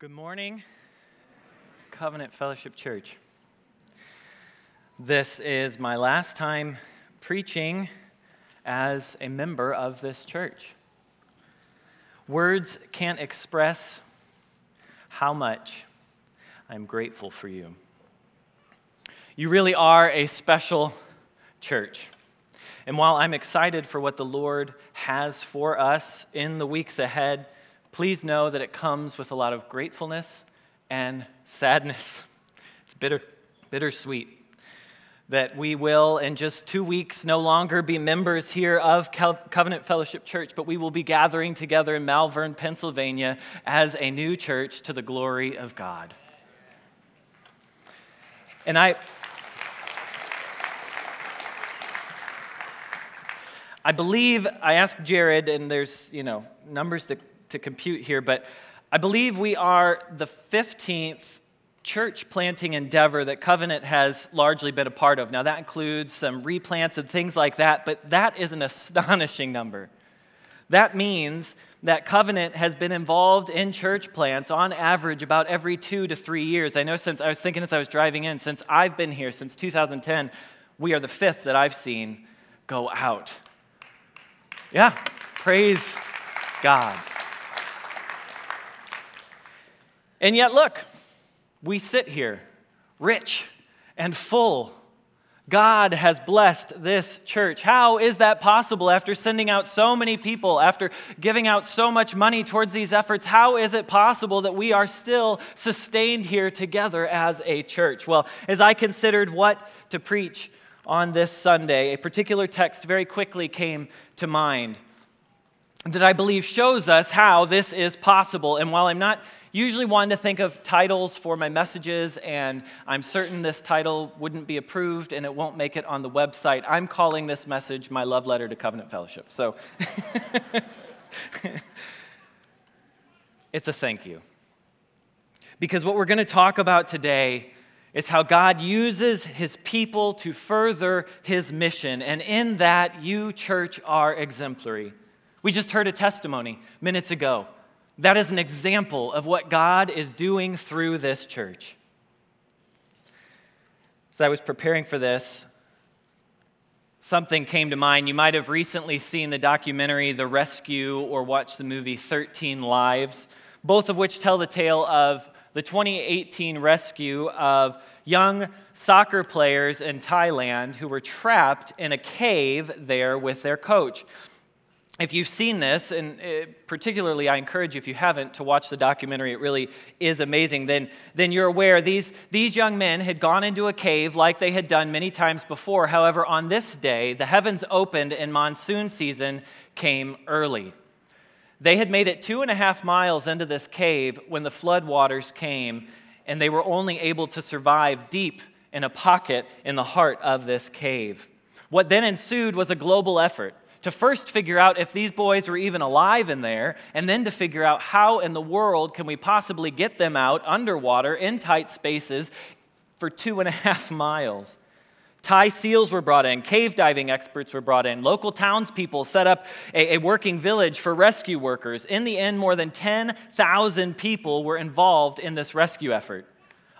Good morning, Covenant Fellowship Church. This is my last time preaching as a member of this church. Words can't express how much I'm grateful for you. You really are a special church. And while I'm excited for what the Lord has for us in the weeks ahead, please know that it comes with a lot of gratefulness and sadness. It's bitter, bittersweet that we will, in just two weeks, no longer be members here of Covenant Fellowship Church, but we will be gathering together in Malvern, Pennsylvania as a new church to the glory of God. And I. I believe, I asked Jared, and there's, you know, numbers to, to compute here, but I believe we are the 15th church planting endeavor that Covenant has largely been a part of. Now, that includes some replants and things like that, but that is an astonishing number. That means that Covenant has been involved in church plants on average about every two to three years. I know since I was thinking as I was driving in, since I've been here since 2010, we are the fifth that I've seen go out. Yeah, praise God. And yet, look, we sit here rich and full. God has blessed this church. How is that possible after sending out so many people, after giving out so much money towards these efforts? How is it possible that we are still sustained here together as a church? Well, as I considered what to preach on this Sunday, a particular text very quickly came to mind that I believe shows us how this is possible. And while I'm not usually one to think of titles for my messages, and I'm certain this title wouldn't be approved and it won't make it on the website, I'm calling this message my love letter to Covenant Fellowship. So it's a thank you. Because what we're going to talk about today is how God uses his people to further his mission. And in that, you, church, are exemplary. We just heard a testimony minutes ago. That is an example of what God is doing through this church. As I was preparing for this, something came to mind. You might have recently seen the documentary The Rescue or watched the movie 13 Lives, both of which tell the tale of the 2018 rescue of young soccer players in Thailand who were trapped in a cave there with their coach if you've seen this, and uh, particularly I encourage you if you haven't to watch the documentary, it really is amazing, then, then you're aware these, these young men had gone into a cave like they had done many times before. However, on this day, the heavens opened and monsoon season came early. They had made it two and a half miles into this cave when the floodwaters came, and they were only able to survive deep in a pocket in the heart of this cave. What then ensued was a global effort to first figure out if these boys were even alive in there, and then to figure out how in the world can we possibly get them out underwater in tight spaces for two and a half miles. Thai seals were brought in, cave diving experts were brought in, local townspeople set up a, a working village for rescue workers. In the end, more than 10,000 people were involved in this rescue effort.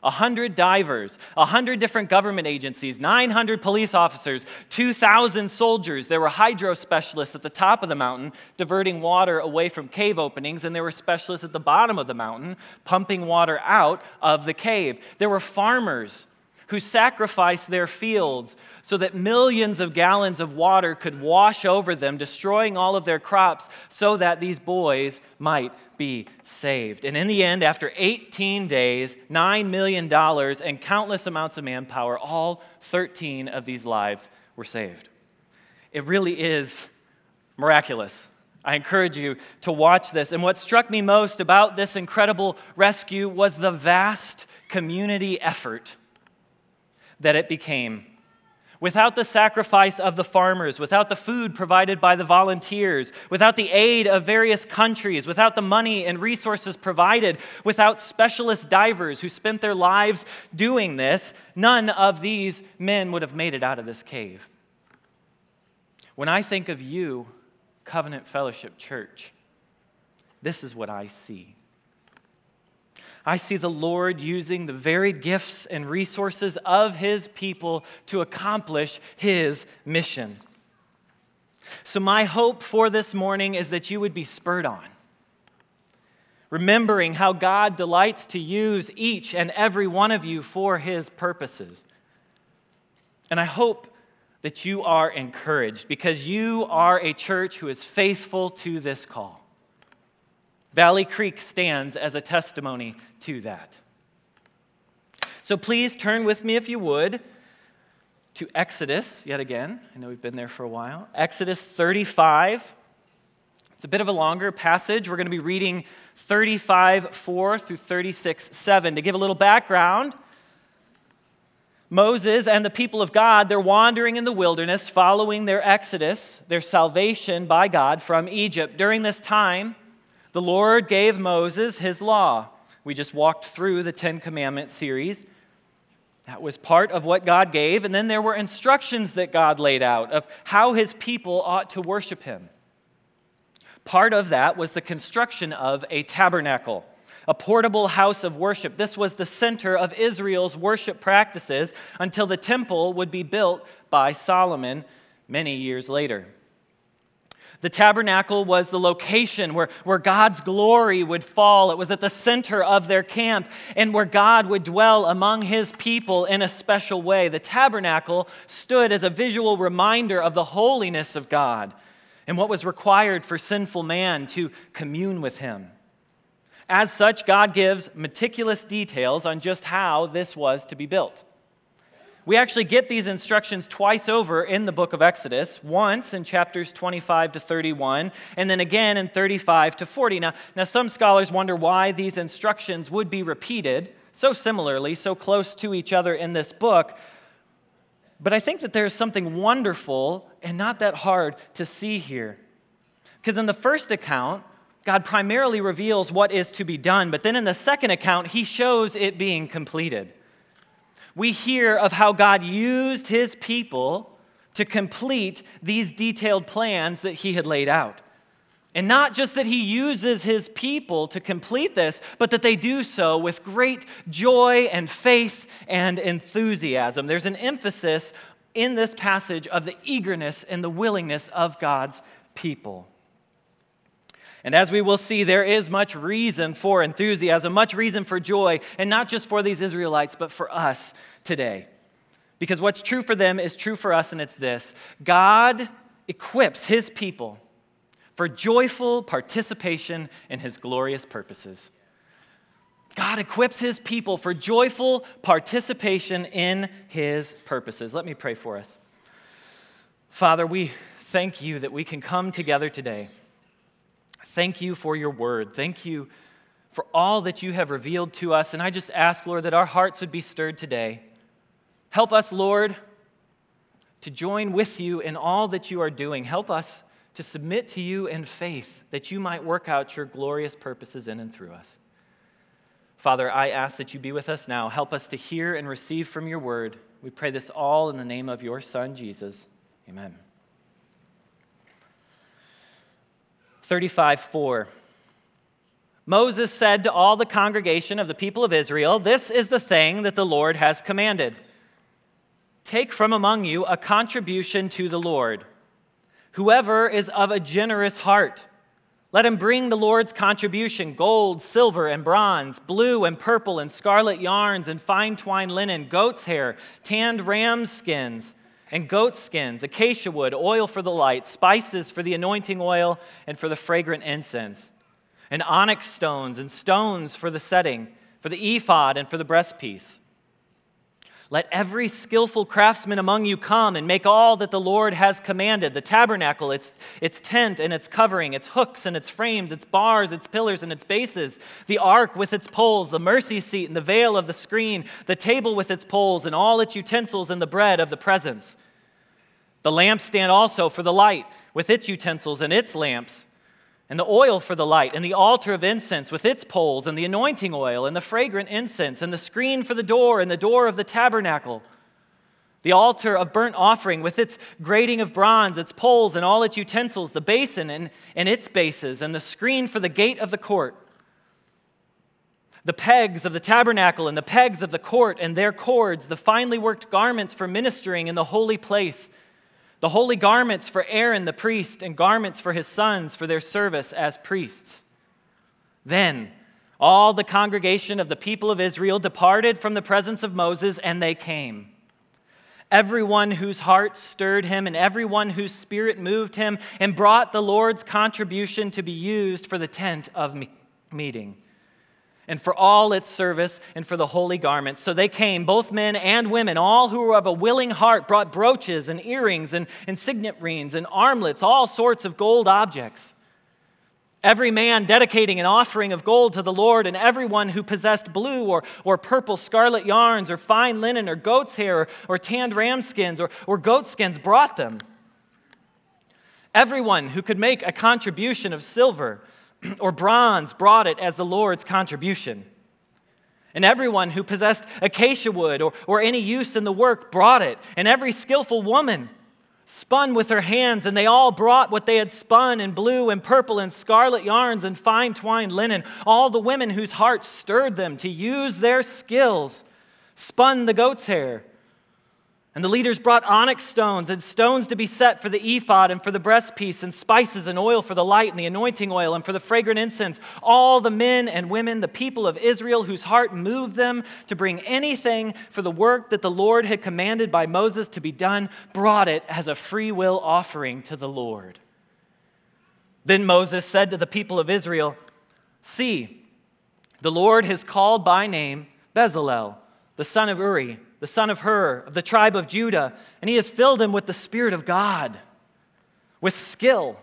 100 divers, 100 different government agencies, 900 police officers, 2,000 soldiers. There were hydro specialists at the top of the mountain diverting water away from cave openings, and there were specialists at the bottom of the mountain pumping water out of the cave. There were farmers who sacrificed their fields so that millions of gallons of water could wash over them, destroying all of their crops, so that these boys might be saved. And in the end, after 18 days, $9 million, and countless amounts of manpower, all 13 of these lives were saved. It really is miraculous. I encourage you to watch this. And what struck me most about this incredible rescue was the vast community effort that it became. Without the sacrifice of the farmers, without the food provided by the volunteers, without the aid of various countries, without the money and resources provided, without specialist divers who spent their lives doing this, none of these men would have made it out of this cave. When I think of you, Covenant Fellowship Church, this is what I see. I see the Lord using the varied gifts and resources of his people to accomplish his mission. So, my hope for this morning is that you would be spurred on, remembering how God delights to use each and every one of you for his purposes. And I hope that you are encouraged because you are a church who is faithful to this call. Valley Creek stands as a testimony to that. So please turn with me, if you would, to Exodus yet again. I know we've been there for a while. Exodus 35. It's a bit of a longer passage. We're going to be reading 35 4 through 36 7. To give a little background, Moses and the people of God, they're wandering in the wilderness following their exodus, their salvation by God from Egypt. During this time, the Lord gave Moses his law. We just walked through the Ten Commandments series. That was part of what God gave. And then there were instructions that God laid out of how his people ought to worship him. Part of that was the construction of a tabernacle, a portable house of worship. This was the center of Israel's worship practices until the temple would be built by Solomon many years later. The tabernacle was the location where, where God's glory would fall. It was at the center of their camp and where God would dwell among his people in a special way. The tabernacle stood as a visual reminder of the holiness of God and what was required for sinful man to commune with him. As such, God gives meticulous details on just how this was to be built. We actually get these instructions twice over in the book of Exodus, once in chapters 25 to 31, and then again in 35 to 40. Now, now some scholars wonder why these instructions would be repeated so similarly, so close to each other in this book. But I think that there's something wonderful and not that hard to see here. Because in the first account, God primarily reveals what is to be done, but then in the second account, he shows it being completed we hear of how God used his people to complete these detailed plans that he had laid out. And not just that he uses his people to complete this, but that they do so with great joy and faith and enthusiasm. There's an emphasis in this passage of the eagerness and the willingness of God's people. And as we will see, there is much reason for enthusiasm, much reason for joy, and not just for these Israelites, but for us today. Because what's true for them is true for us, and it's this God equips his people for joyful participation in his glorious purposes. God equips his people for joyful participation in his purposes. Let me pray for us. Father, we thank you that we can come together today Thank you for your word. Thank you for all that you have revealed to us. And I just ask, Lord, that our hearts would be stirred today. Help us, Lord, to join with you in all that you are doing. Help us to submit to you in faith that you might work out your glorious purposes in and through us. Father, I ask that you be with us now. Help us to hear and receive from your word. We pray this all in the name of your Son, Jesus. Amen. 35 4. Moses said to all the congregation of the people of Israel, This is the thing that the Lord has commanded. Take from among you a contribution to the Lord. Whoever is of a generous heart, let him bring the Lord's contribution gold, silver, and bronze, blue and purple and scarlet yarns, and fine twined linen, goat's hair, tanned ram's skins and goat skins, acacia wood, oil for the light, spices for the anointing oil and for the fragrant incense, and onyx stones and stones for the setting, for the ephod and for the breastpiece. Let every skillful craftsman among you come and make all that the Lord has commanded. The tabernacle, its, its tent and its covering, its hooks and its frames, its bars, its pillars and its bases, the ark with its poles, the mercy seat and the veil of the screen, the table with its poles, and all its utensils and the bread of the presence. The lampstand also for the light, with its utensils and its lamps and the oil for the light, and the altar of incense with its poles, and the anointing oil, and the fragrant incense, and the screen for the door, and the door of the tabernacle. The altar of burnt offering with its grating of bronze, its poles, and all its utensils, the basin and, and its bases, and the screen for the gate of the court. the pegs of the tabernacle and the pegs of the court and their cords, the finely worked garments for ministering in the holy place, the holy garments for Aaron the priest, and garments for his sons for their service as priests. Then all the congregation of the people of Israel departed from the presence of Moses, and they came. Everyone whose heart stirred him, and everyone whose spirit moved him, and brought the Lord's contribution to be used for the tent of meeting and for all its service and for the holy garments. So they came, both men and women, all who were of a willing heart, brought brooches and earrings and, and signet rings and armlets, all sorts of gold objects. Every man dedicating an offering of gold to the Lord, and everyone who possessed blue or, or purple scarlet yarns, or fine linen, or goat's hair, or, or tanned ram skins, or, or goat skins brought them. Everyone who could make a contribution of silver, or bronze brought it as the Lord's contribution. And everyone who possessed acacia wood or, or any use in the work brought it. And every skillful woman spun with her hands, and they all brought what they had spun in blue and purple and scarlet yarns and fine twined linen. All the women whose hearts stirred them to use their skills spun the goat's hair and the leaders brought onyx stones and stones to be set for the ephod and for the breastpiece, and spices and oil for the light and the anointing oil and for the fragrant incense. All the men and women, the people of Israel, whose heart moved them to bring anything for the work that the Lord had commanded by Moses to be done, brought it as a free will offering to the Lord. Then Moses said to the people of Israel, See, the Lord has called by name Bezalel, the son of Uri the son of Hur, of the tribe of Judah, and he has filled him with the Spirit of God, with skill,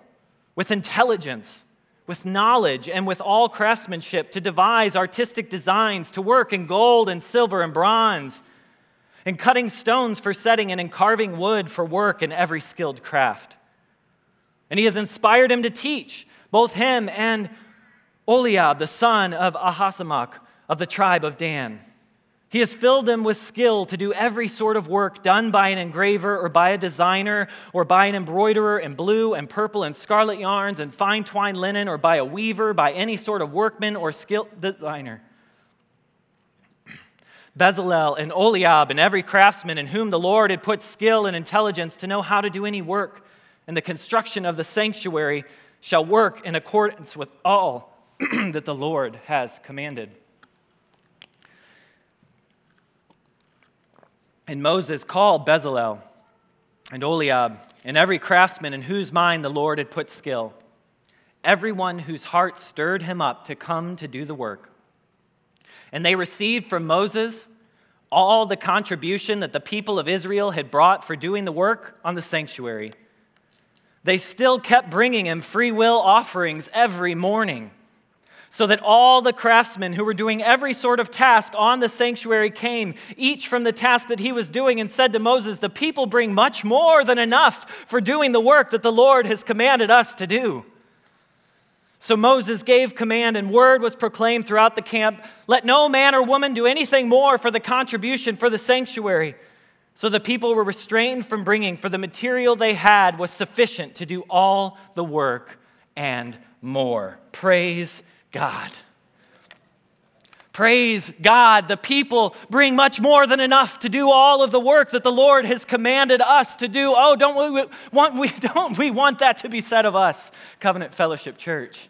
with intelligence, with knowledge, and with all craftsmanship to devise artistic designs, to work in gold and silver and bronze, in cutting stones for setting, and in carving wood for work in every skilled craft. And he has inspired him to teach, both him and Oholiab, the son of Ahisamach of the tribe of Dan. He has filled them with skill to do every sort of work done by an engraver or by a designer or by an embroiderer in blue and purple and scarlet yarns and fine twined linen or by a weaver, by any sort of workman or skilled designer. Bezalel and Oholiab and every craftsman in whom the Lord had put skill and intelligence to know how to do any work in the construction of the sanctuary shall work in accordance with all that the Lord has commanded. And Moses called Bezalel and Oholiab and every craftsman in whose mind the Lord had put skill, everyone whose heart stirred him up to come to do the work. And they received from Moses all the contribution that the people of Israel had brought for doing the work on the sanctuary. They still kept bringing him free will offerings every morning so that all the craftsmen who were doing every sort of task on the sanctuary came, each from the task that he was doing, and said to Moses, The people bring much more than enough for doing the work that the Lord has commanded us to do. So Moses gave command, and word was proclaimed throughout the camp let no man or woman do anything more for the contribution for the sanctuary. So the people were restrained from bringing, for the material they had was sufficient to do all the work and more. Praise God. Praise God. The people bring much more than enough to do all of the work that the Lord has commanded us to do. Oh, don't we want, we, don't we want that to be said of us, Covenant Fellowship Church?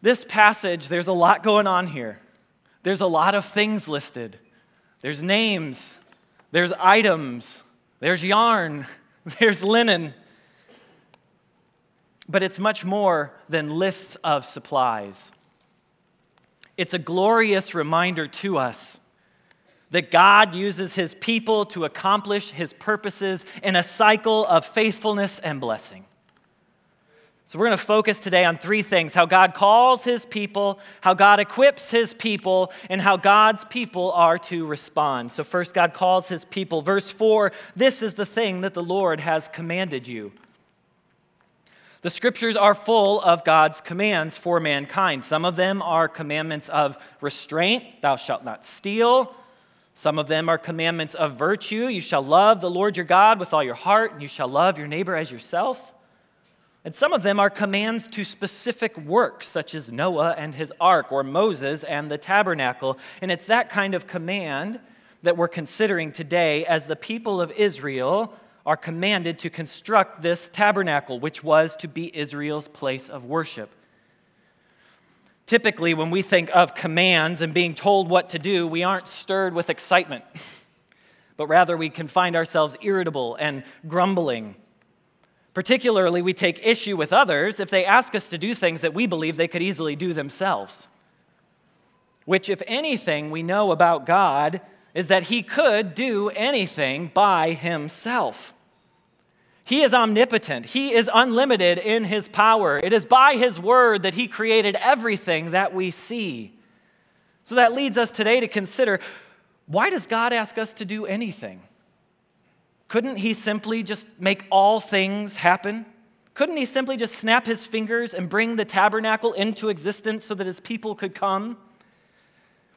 This passage, there's a lot going on here. There's a lot of things listed. There's names, there's items, there's yarn, there's linen but it's much more than lists of supplies. It's a glorious reminder to us that God uses his people to accomplish his purposes in a cycle of faithfulness and blessing. So, we're going to focus today on three things how God calls his people, how God equips his people, and how God's people are to respond. So, first, God calls his people. Verse 4 This is the thing that the Lord has commanded you. The scriptures are full of God's commands for mankind. Some of them are commandments of restraint, thou shalt not steal. Some of them are commandments of virtue. You shall love the Lord your God with all your heart, and you shall love your neighbor as yourself. And some of them are commands to specific works, such as Noah and his ark, or Moses and the tabernacle. And it's that kind of command that we're considering today as the people of Israel are commanded to construct this tabernacle, which was to be Israel's place of worship. Typically, when we think of commands and being told what to do, we aren't stirred with excitement, but rather we can find ourselves irritable and grumbling. Particularly, we take issue with others if they ask us to do things that we believe they could easily do themselves. Which, if anything, we know about God is that He could do anything by Himself. He is omnipotent. He is unlimited in his power. It is by his word that he created everything that we see. So that leads us today to consider why does God ask us to do anything? Couldn't he simply just make all things happen? Couldn't he simply just snap his fingers and bring the tabernacle into existence so that his people could come?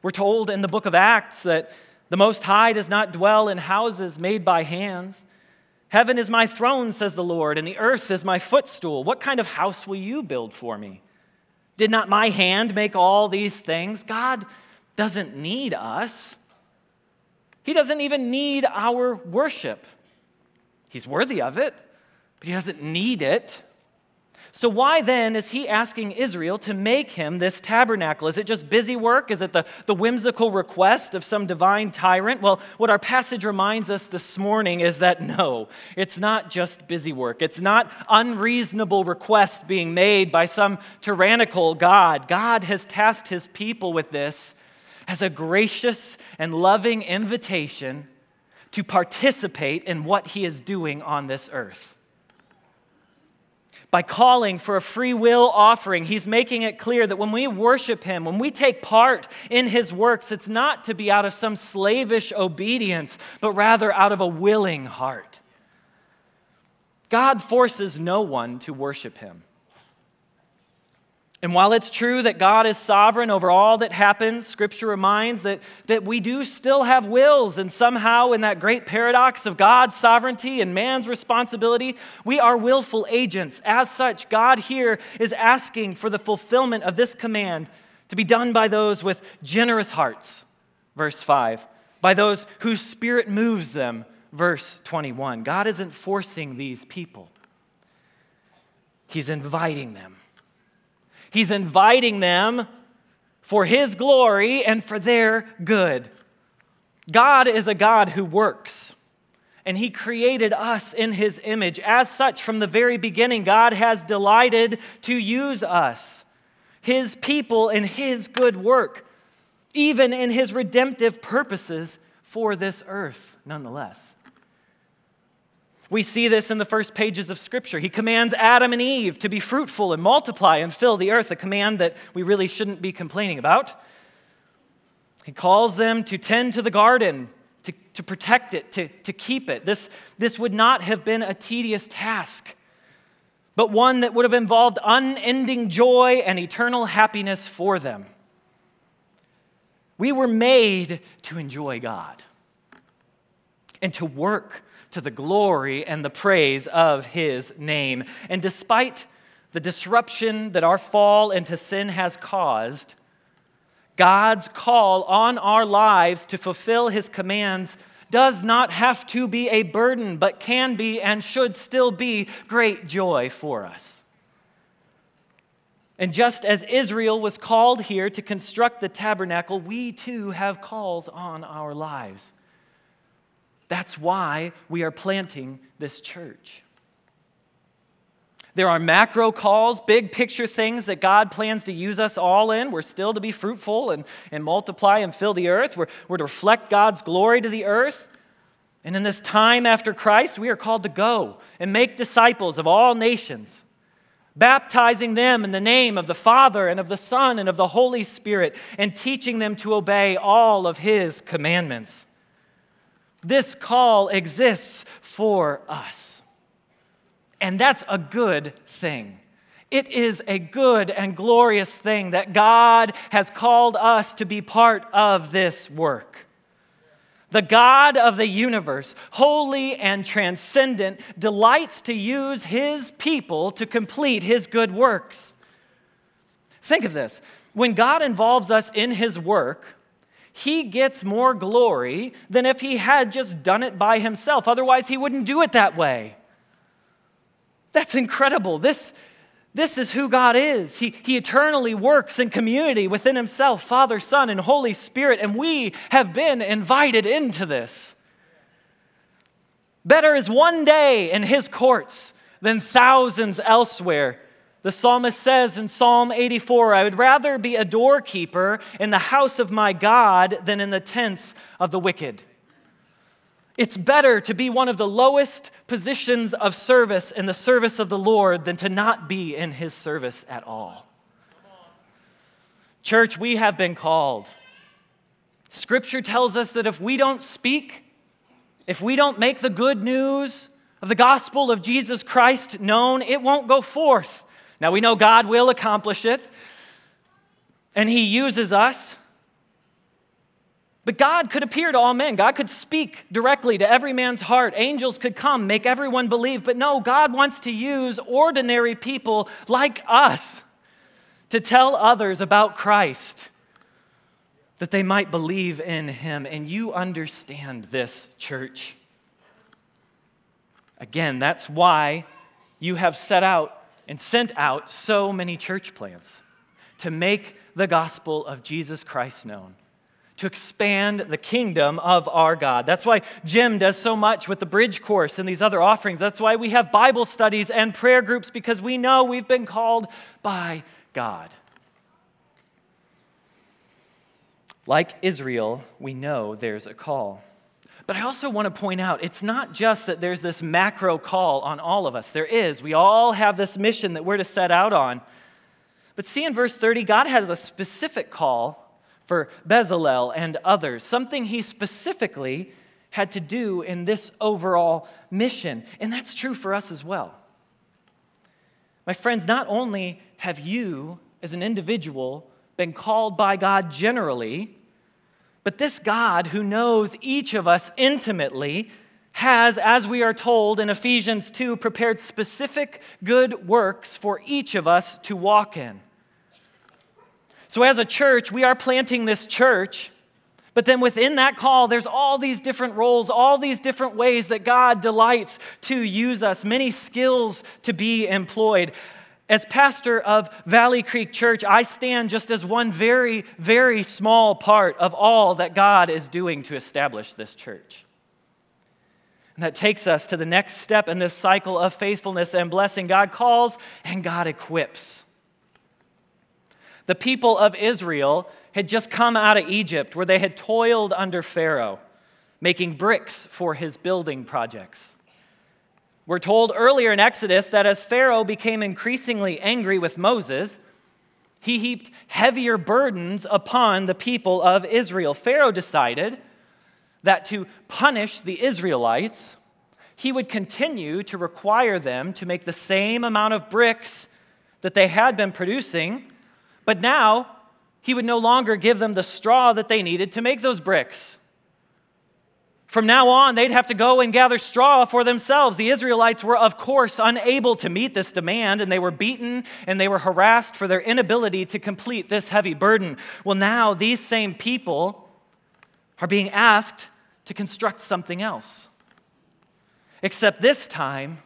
We're told in the book of Acts that the Most High does not dwell in houses made by hands. Heaven is my throne, says the Lord, and the earth is my footstool. What kind of house will you build for me? Did not my hand make all these things? God doesn't need us. He doesn't even need our worship. He's worthy of it, but he doesn't need it. So, why then is he asking Israel to make him this tabernacle? Is it just busy work? Is it the, the whimsical request of some divine tyrant? Well, what our passage reminds us this morning is that no, it's not just busy work. It's not unreasonable request being made by some tyrannical God. God has tasked his people with this as a gracious and loving invitation to participate in what he is doing on this earth by calling for a free will offering, he's making it clear that when we worship him, when we take part in his works, it's not to be out of some slavish obedience, but rather out of a willing heart. God forces no one to worship him. And while it's true that God is sovereign over all that happens, Scripture reminds that, that we do still have wills, and somehow, in that great paradox of God's sovereignty and man's responsibility, we are willful agents. As such, God here is asking for the fulfillment of this command to be done by those with generous hearts, verse 5, by those whose spirit moves them, verse 21. God isn't forcing these people, He's inviting them. He's inviting them for His glory and for their good. God is a God who works, and He created us in His image. As such, from the very beginning, God has delighted to use us, His people, in His good work, even in His redemptive purposes for this earth, nonetheless. We see this in the first pages of Scripture. He commands Adam and Eve to be fruitful and multiply and fill the earth, a command that we really shouldn't be complaining about. He calls them to tend to the garden, to, to protect it, to, to keep it. This, this would not have been a tedious task, but one that would have involved unending joy and eternal happiness for them. We were made to enjoy God and to work to the glory and the praise of his name. And despite the disruption that our fall into sin has caused, God's call on our lives to fulfill his commands does not have to be a burden, but can be and should still be great joy for us. And just as Israel was called here to construct the tabernacle, we too have calls on our lives. That's why we are planting this church. There are macro calls, big picture things that God plans to use us all in. We're still to be fruitful and, and multiply and fill the earth. We're, we're to reflect God's glory to the earth. And in this time after Christ, we are called to go and make disciples of all nations, baptizing them in the name of the Father and of the Son and of the Holy Spirit, and teaching them to obey all of His commandments. This call exists for us. And that's a good thing. It is a good and glorious thing that God has called us to be part of this work. the God of the universe, holy and transcendent, delights to use his people to complete his good works. Think of this when God involves us in his work, he gets more glory than if he had just done it by himself. Otherwise, he wouldn't do it that way. That's incredible. This, this is who God is. He, he eternally works in community within Himself, Father, Son, and Holy Spirit, and we have been invited into this. Better is one day in His courts than thousands elsewhere. The psalmist says in Psalm 84 I would rather be a doorkeeper in the house of my God than in the tents of the wicked. It's better to be one of the lowest positions of service in the service of the Lord than to not be in his service at all. Church, we have been called. Scripture tells us that if we don't speak, if we don't make the good news of the gospel of Jesus Christ known, it won't go forth. Now we know God will accomplish it, and He uses us. But God could appear to all men. God could speak directly to every man's heart. Angels could come, make everyone believe. But no, God wants to use ordinary people like us to tell others about Christ that they might believe in him. And you understand this, church. Again, that's why you have set out and sent out so many church plants to make the gospel of Jesus Christ known to expand the kingdom of our God. That's why Jim does so much with the bridge course and these other offerings. That's why we have Bible studies and prayer groups because we know we've been called by God. Like Israel, we know there's a call. But I also want to point out it's not just that there's this macro call on all of us. There is. We all have this mission that we're to set out on. But see in verse 30, God has a specific call for Bezalel and others, something he specifically had to do in this overall mission. And that's true for us as well. My friends, not only have you as an individual been called by God generally, but this God who knows each of us intimately has, as we are told in Ephesians 2, prepared specific good works for each of us to walk in. So, as a church, we are planting this church. But then within that call, there's all these different roles, all these different ways that God delights to use us, many skills to be employed. As pastor of Valley Creek Church, I stand just as one very, very small part of all that God is doing to establish this church. And that takes us to the next step in this cycle of faithfulness and blessing. God calls and God equips. The people of Israel had just come out of Egypt where they had toiled under Pharaoh, making bricks for his building projects. We're told earlier in Exodus that as Pharaoh became increasingly angry with Moses, he heaped heavier burdens upon the people of Israel. Pharaoh decided that to punish the Israelites, he would continue to require them to make the same amount of bricks that they had been producing but now, he would no longer give them the straw that they needed to make those bricks. From now on, they'd have to go and gather straw for themselves. The Israelites were, of course, unable to meet this demand, and they were beaten and they were harassed for their inability to complete this heavy burden. Well, now these same people are being asked to construct something else, except this time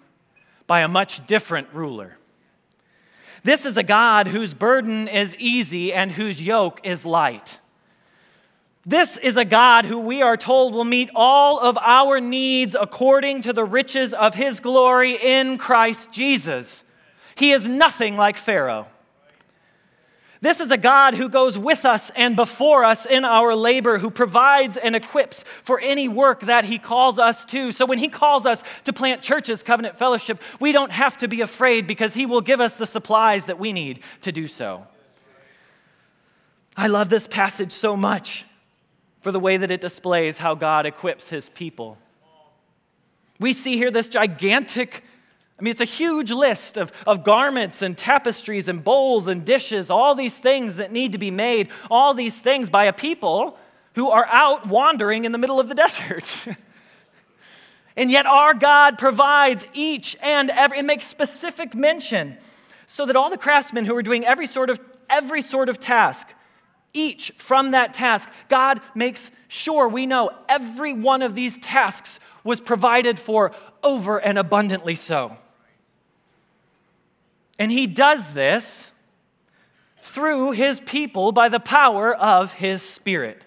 by a much different ruler. This is a God whose burden is easy and whose yoke is light. This is a God who we are told will meet all of our needs according to the riches of his glory in Christ Jesus. He is nothing like Pharaoh. This is a God who goes with us and before us in our labor, who provides and equips for any work that He calls us to. So when He calls us to plant churches, Covenant Fellowship, we don't have to be afraid because He will give us the supplies that we need to do so. I love this passage so much for the way that it displays how God equips His people. We see here this gigantic I mean, it's a huge list of, of garments and tapestries and bowls and dishes, all these things that need to be made, all these things by a people who are out wandering in the middle of the desert. and yet our God provides each and every, it makes specific mention so that all the craftsmen who are doing every sort of every sort of task, each from that task, God makes sure we know every one of these tasks was provided for over and abundantly so. And he does this through his people by the power of his Spirit.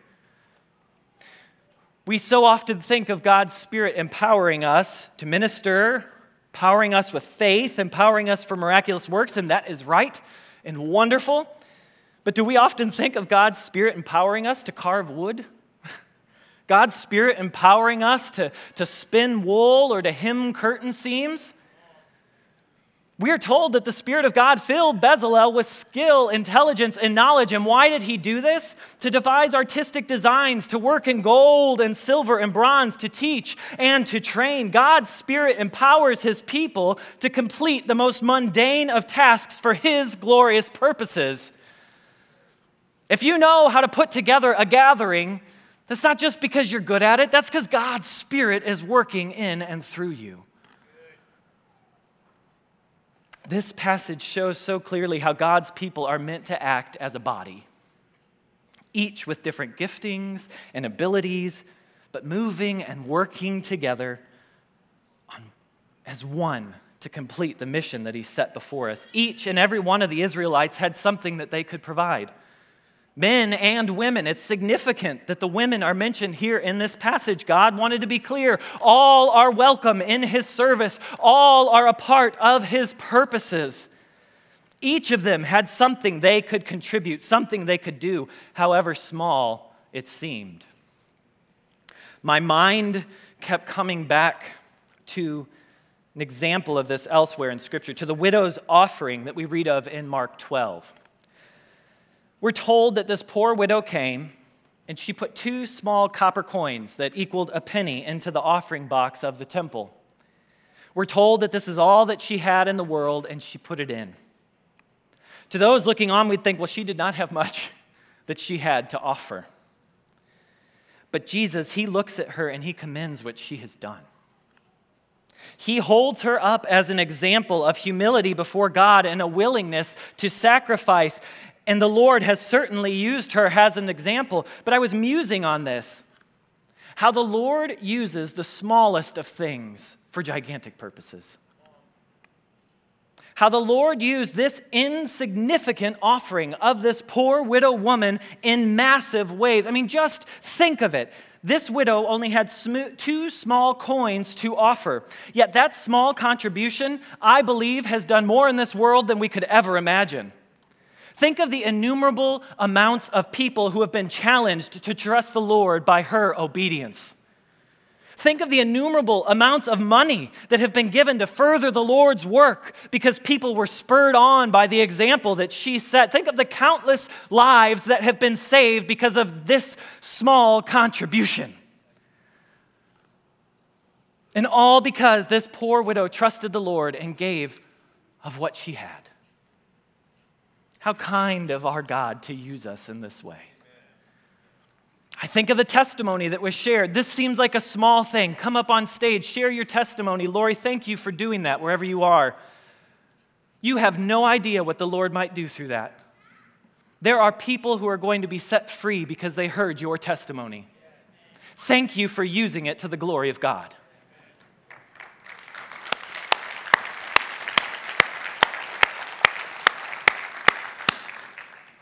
We so often think of God's Spirit empowering us to minister, empowering us with faith, empowering us for miraculous works, and that is right and wonderful. But do we often think of God's Spirit empowering us to carve wood? God's Spirit empowering us to, to spin wool or to hem curtain seams? We are told that the Spirit of God filled Bezalel with skill, intelligence, and knowledge. And why did he do this? To devise artistic designs, to work in gold and silver and bronze, to teach and to train. God's Spirit empowers his people to complete the most mundane of tasks for his glorious purposes. If you know how to put together a gathering, that's not just because you're good at it, that's because God's Spirit is working in and through you. This passage shows so clearly how God's people are meant to act as a body, each with different giftings and abilities, but moving and working together on, as one to complete the mission that He set before us. Each and every one of the Israelites had something that they could provide men and women. It's significant that the women are mentioned here in this passage. God wanted to be clear all are welcome in His service, all are a part of His purposes. Each of them had something they could contribute, something they could do, however small it seemed. My mind kept coming back to an example of this elsewhere in Scripture, to the widow's offering that we read of in Mark 12. We're told that this poor widow came and she put two small copper coins that equaled a penny into the offering box of the temple. We're told that this is all that she had in the world and she put it in. To those looking on, we'd think, well, she did not have much that she had to offer. But Jesus, he looks at her and he commends what she has done. He holds her up as an example of humility before God and a willingness to sacrifice and the Lord has certainly used her as an example. But I was musing on this how the Lord uses the smallest of things for gigantic purposes. How the Lord used this insignificant offering of this poor widow woman in massive ways. I mean, just think of it. This widow only had sm- two small coins to offer. Yet that small contribution, I believe, has done more in this world than we could ever imagine. Think of the innumerable amounts of people who have been challenged to trust the Lord by her obedience. Think of the innumerable amounts of money that have been given to further the Lord's work because people were spurred on by the example that she set. Think of the countless lives that have been saved because of this small contribution. And all because this poor widow trusted the Lord and gave of what she had. How kind of our God to use us in this way. I think of the testimony that was shared. This seems like a small thing. Come up on stage, share your testimony. Lori, thank you for doing that wherever you are. You have no idea what the Lord might do through that. There are people who are going to be set free because they heard your testimony. Thank you for using it to the glory of God.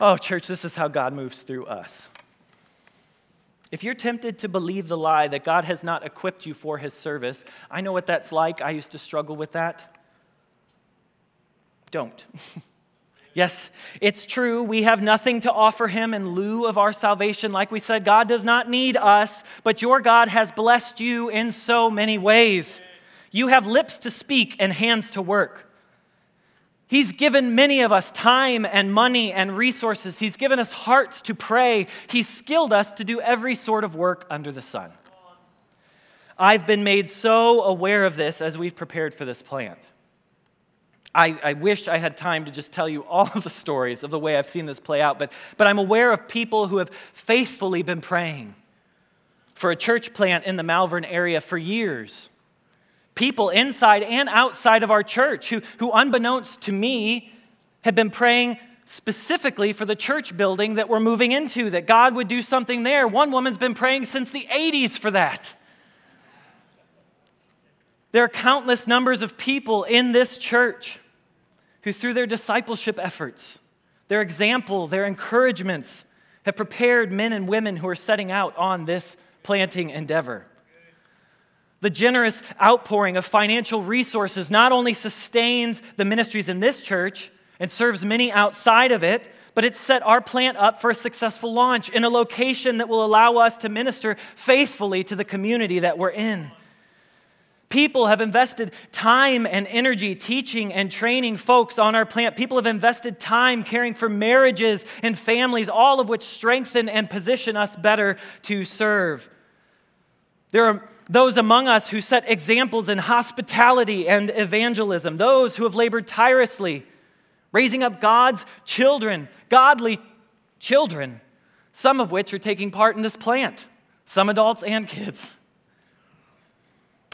Oh, church, this is how God moves through us. If you're tempted to believe the lie that God has not equipped you for his service, I know what that's like. I used to struggle with that. Don't. yes, it's true. We have nothing to offer him in lieu of our salvation. Like we said, God does not need us, but your God has blessed you in so many ways. You have lips to speak and hands to work. He's given many of us time and money and resources. He's given us hearts to pray. He's skilled us to do every sort of work under the sun. I've been made so aware of this as we've prepared for this plant. I, I, wish I had time to just tell you all of the stories of the way I've seen this play out, but, but I'm aware of people who have faithfully been praying for a church plant in the Malvern area for years. People inside and outside of our church who, who unbeknownst to me, have been praying specifically for the church building that we're moving into, that God would do something there. One woman's been praying since the 80s for that. There are countless numbers of people in this church who, through their discipleship efforts, their example, their encouragements, have prepared men and women who are setting out on this planting endeavor. The generous outpouring of financial resources not only sustains the ministries in this church and serves many outside of it, but it's set our plant up for a successful launch in a location that will allow us to minister faithfully to the community that we're in. People have invested time and energy teaching and training folks on our plant. People have invested time caring for marriages and families, all of which strengthen and position us better to serve. There are those among us who set examples in hospitality and evangelism, those who have labored tirelessly, raising up God's children, godly children, some of which are taking part in this plant, some adults and kids.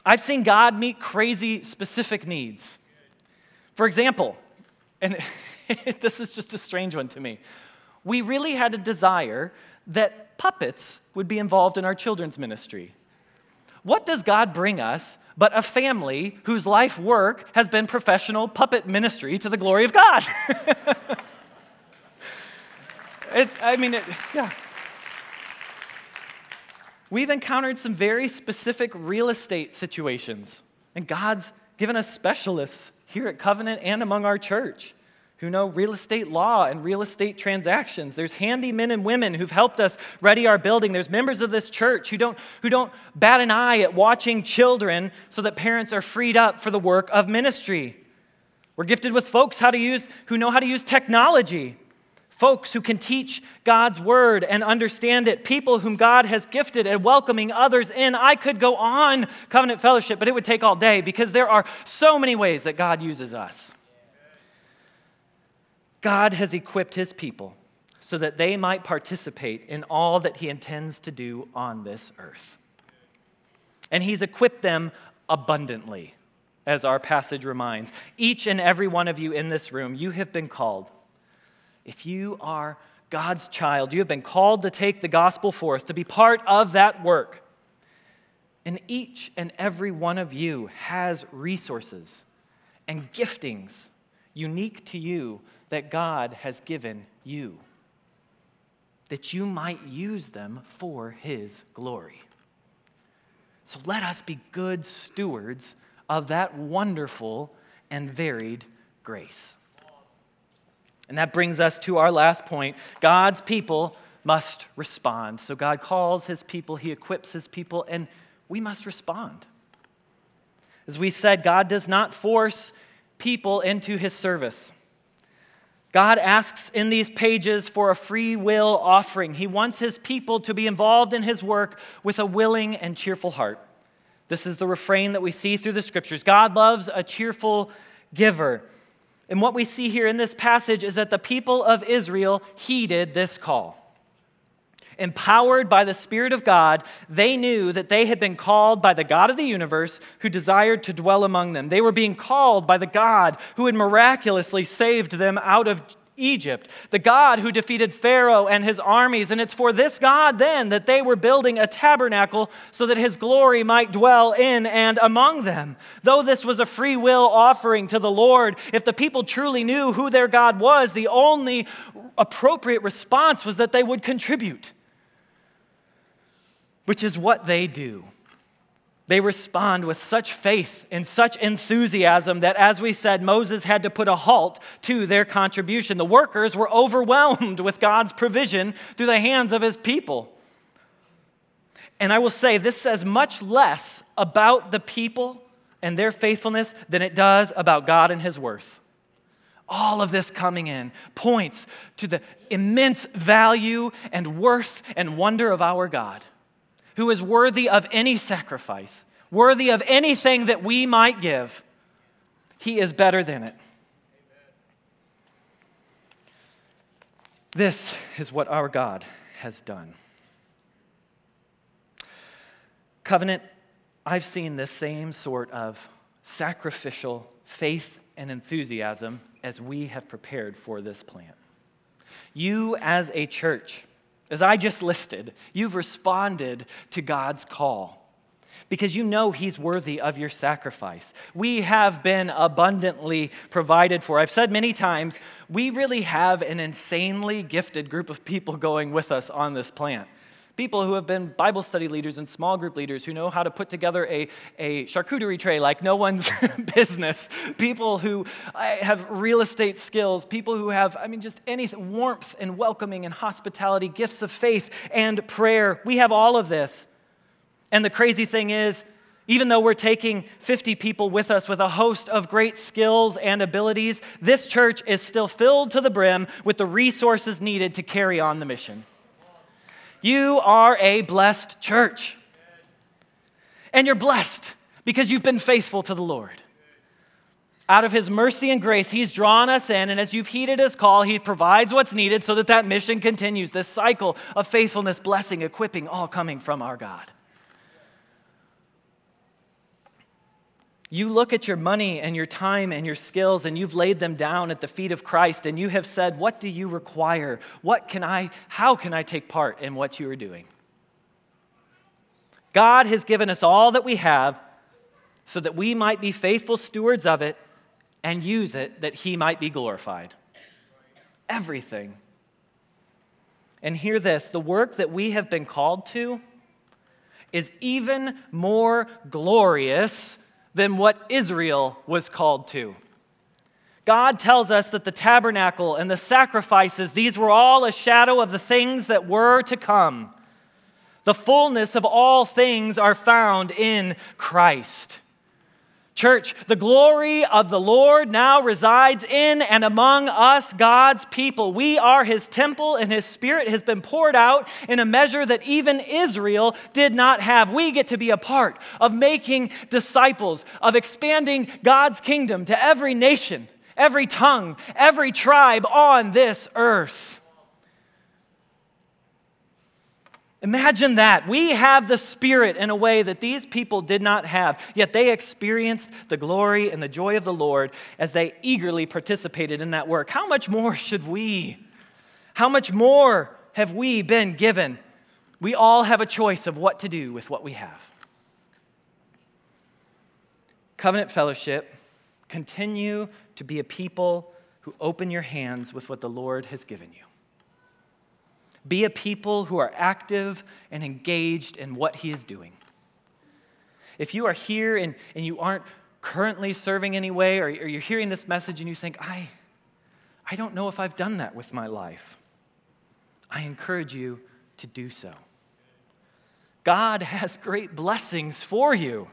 I've seen God meet crazy specific needs. For example, and this is just a strange one to me, we really had a desire that puppets would be involved in our children's ministry. What does God bring us but a family whose life work has been professional puppet ministry to the glory of God? it, I mean, it, yeah. We've encountered some very specific real estate situations, and God's given us specialists here at Covenant and among our church who know real estate law and real estate transactions. There's handy men and women who've helped us ready our building. There's members of this church who don't, who don't bat an eye at watching children so that parents are freed up for the work of ministry. We're gifted with folks how to use, who know how to use technology folks who can teach God's word and understand it, people whom God has gifted and welcoming others in. I could go on covenant fellowship, but it would take all day because there are so many ways that God uses us. God has equipped his people so that they might participate in all that he intends to do on this earth. And he's equipped them abundantly, as our passage reminds. Each and every one of you in this room, you have been called if you are God's child, you have been called to take the gospel forth, to be part of that work. And each and every one of you has resources and giftings unique to you that God has given you, that you might use them for His glory. So let us be good stewards of that wonderful and varied grace. And that brings us to our last point God's people must respond. So God calls his people, he equips his people, and we must respond. As we said, God does not force people into his service. God asks in these pages for a free will offering. He wants his people to be involved in his work with a willing and cheerful heart. This is the refrain that we see through the scriptures God loves a cheerful giver. And what we see here in this passage is that the people of Israel heeded this call. Empowered by the Spirit of God, they knew that they had been called by the God of the universe who desired to dwell among them. They were being called by the God who had miraculously saved them out of Egypt, the God who defeated Pharaoh and his armies. And it's for this God then that they were building a tabernacle so that his glory might dwell in and among them. Though this was a free will offering to the Lord, if the people truly knew who their God was, the only appropriate response was that they would contribute, which is what they do. They respond with such faith and such enthusiasm that, as we said, Moses had to put a halt to their contribution. The workers were overwhelmed with God's provision through the hands of his people. And I will say, this says much less about the people and their faithfulness than it does about God and his worth. All of this coming in points to the immense value and worth and wonder of our God who is worthy of any sacrifice, worthy of anything that we might give, he is better than it. This is what our God has done. Covenant, I've seen this same sort of sacrificial faith and enthusiasm as we have prepared for this plant. You, as a church, as I just listed, you've responded to God's call because you know He's worthy of your sacrifice. We have been abundantly provided for. I've said many times, we really have an insanely gifted group of people going with us on this plant people who have been Bible study leaders and small group leaders who know how to put together a, a charcuterie tray like no one's business, people who uh, have real estate skills, people who have, I mean, just anything, warmth and welcoming and hospitality, gifts of faith and prayer. We have all of this. And the crazy thing is, even though we're taking 50 people with us with a host of great skills and abilities, this church is still filled to the brim with the resources needed to carry on the mission. You are a blessed church. And you're blessed because you've been faithful to the Lord. Out of his mercy and grace, he's drawn us in, and as you've heeded his call, he provides what's needed so that that mission continues. This cycle of faithfulness, blessing, equipping, all coming from our God. You look at your money and your time and your skills and you've laid them down at the feet of Christ and you have said, What do you require? What can I, how can I take part in what you are doing? God has given us all that we have so that we might be faithful stewards of it and use it that He might be glorified. Everything. And hear this the work that we have been called to is even more glorious than what Israel was called to. God tells us that the tabernacle and the sacrifices, these were all a shadow of the things that were to come. The fullness of all things are found in Christ. Church, the glory of the Lord now resides in and among us, God's people. We are his temple, and his spirit has been poured out in a measure that even Israel did not have. We get to be a part of making disciples, of expanding God's kingdom to every nation, every tongue, every tribe on this earth. Imagine that. We have the Spirit in a way that these people did not have, yet they experienced the glory and the joy of the Lord as they eagerly participated in that work. How much more should we? How much more have we been given? We all have a choice of what to do with what we have. Covenant Fellowship, continue to be a people who open your hands with what the Lord has given you. Be a people who are active and engaged in what He is doing. If you are here and, and you aren't currently serving anyway, or, or you're hearing this message and you think, I, I don't know if I've done that with my life, I encourage you to do so. God has great blessings for you.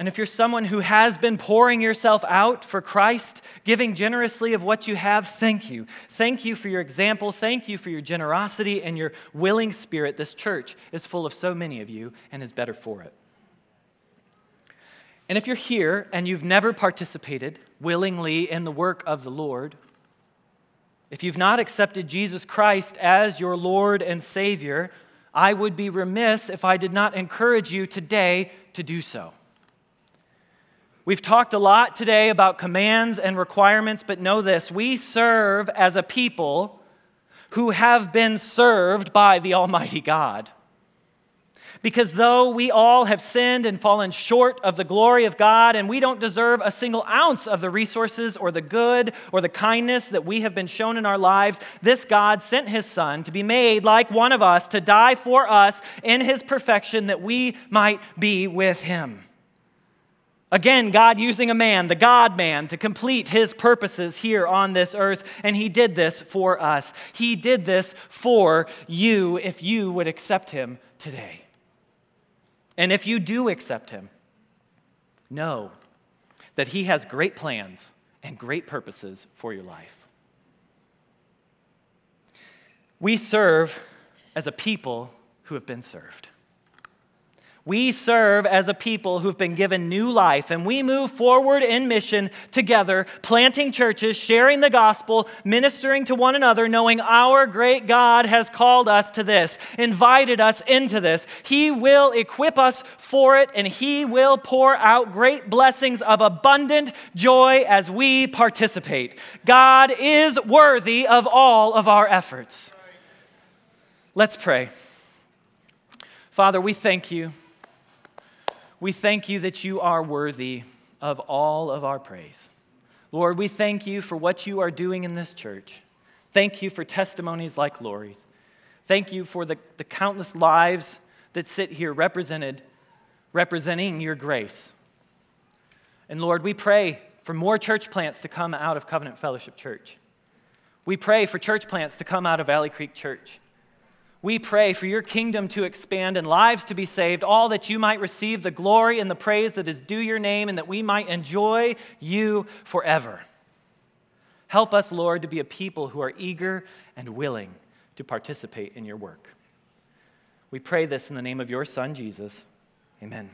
And if you're someone who has been pouring yourself out for Christ, giving generously of what you have, thank you. Thank you for your example. Thank you for your generosity and your willing spirit. This church is full of so many of you and is better for it. And if you're here and you've never participated willingly in the work of the Lord, if you've not accepted Jesus Christ as your Lord and Savior, I would be remiss if I did not encourage you today to do so. We've talked a lot today about commands and requirements, but know this we serve as a people who have been served by the Almighty God. Because though we all have sinned and fallen short of the glory of God, and we don't deserve a single ounce of the resources or the good or the kindness that we have been shown in our lives, this God sent his Son to be made like one of us, to die for us in his perfection that we might be with him. Again, God using a man, the God man, to complete his purposes here on this earth, and he did this for us. He did this for you if you would accept him today. And if you do accept him, know that he has great plans and great purposes for your life. We serve as a people who have been served. We serve as a people who've been given new life, and we move forward in mission together, planting churches, sharing the gospel, ministering to one another, knowing our great God has called us to this, invited us into this. He will equip us for it, and He will pour out great blessings of abundant joy as we participate. God is worthy of all of our efforts. Let's pray. Father, we thank you we thank you that you are worthy of all of our praise. Lord, we thank you for what you are doing in this church. Thank you for testimonies like Lori's. Thank you for the, the countless lives that sit here represented, representing your grace. And Lord, we pray for more church plants to come out of Covenant Fellowship Church. We pray for church plants to come out of Valley Creek Church. We pray for your kingdom to expand and lives to be saved, all that you might receive the glory and the praise that is due your name, and that we might enjoy you forever. Help us, Lord, to be a people who are eager and willing to participate in your work. We pray this in the name of your Son, Jesus. Amen.